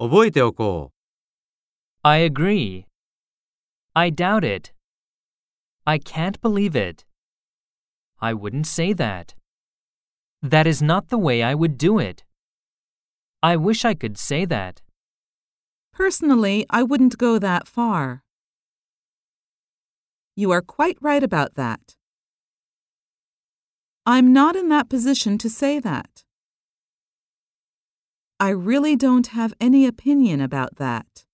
覚えておこう。 I agree. I doubt it. I can't believe it. I wouldn't say that. That is not the way I would do it. I wish I could say that. Personally, I wouldn't go that far. You are quite right about that. I'm not in that position to say that. I really don't have any opinion about that.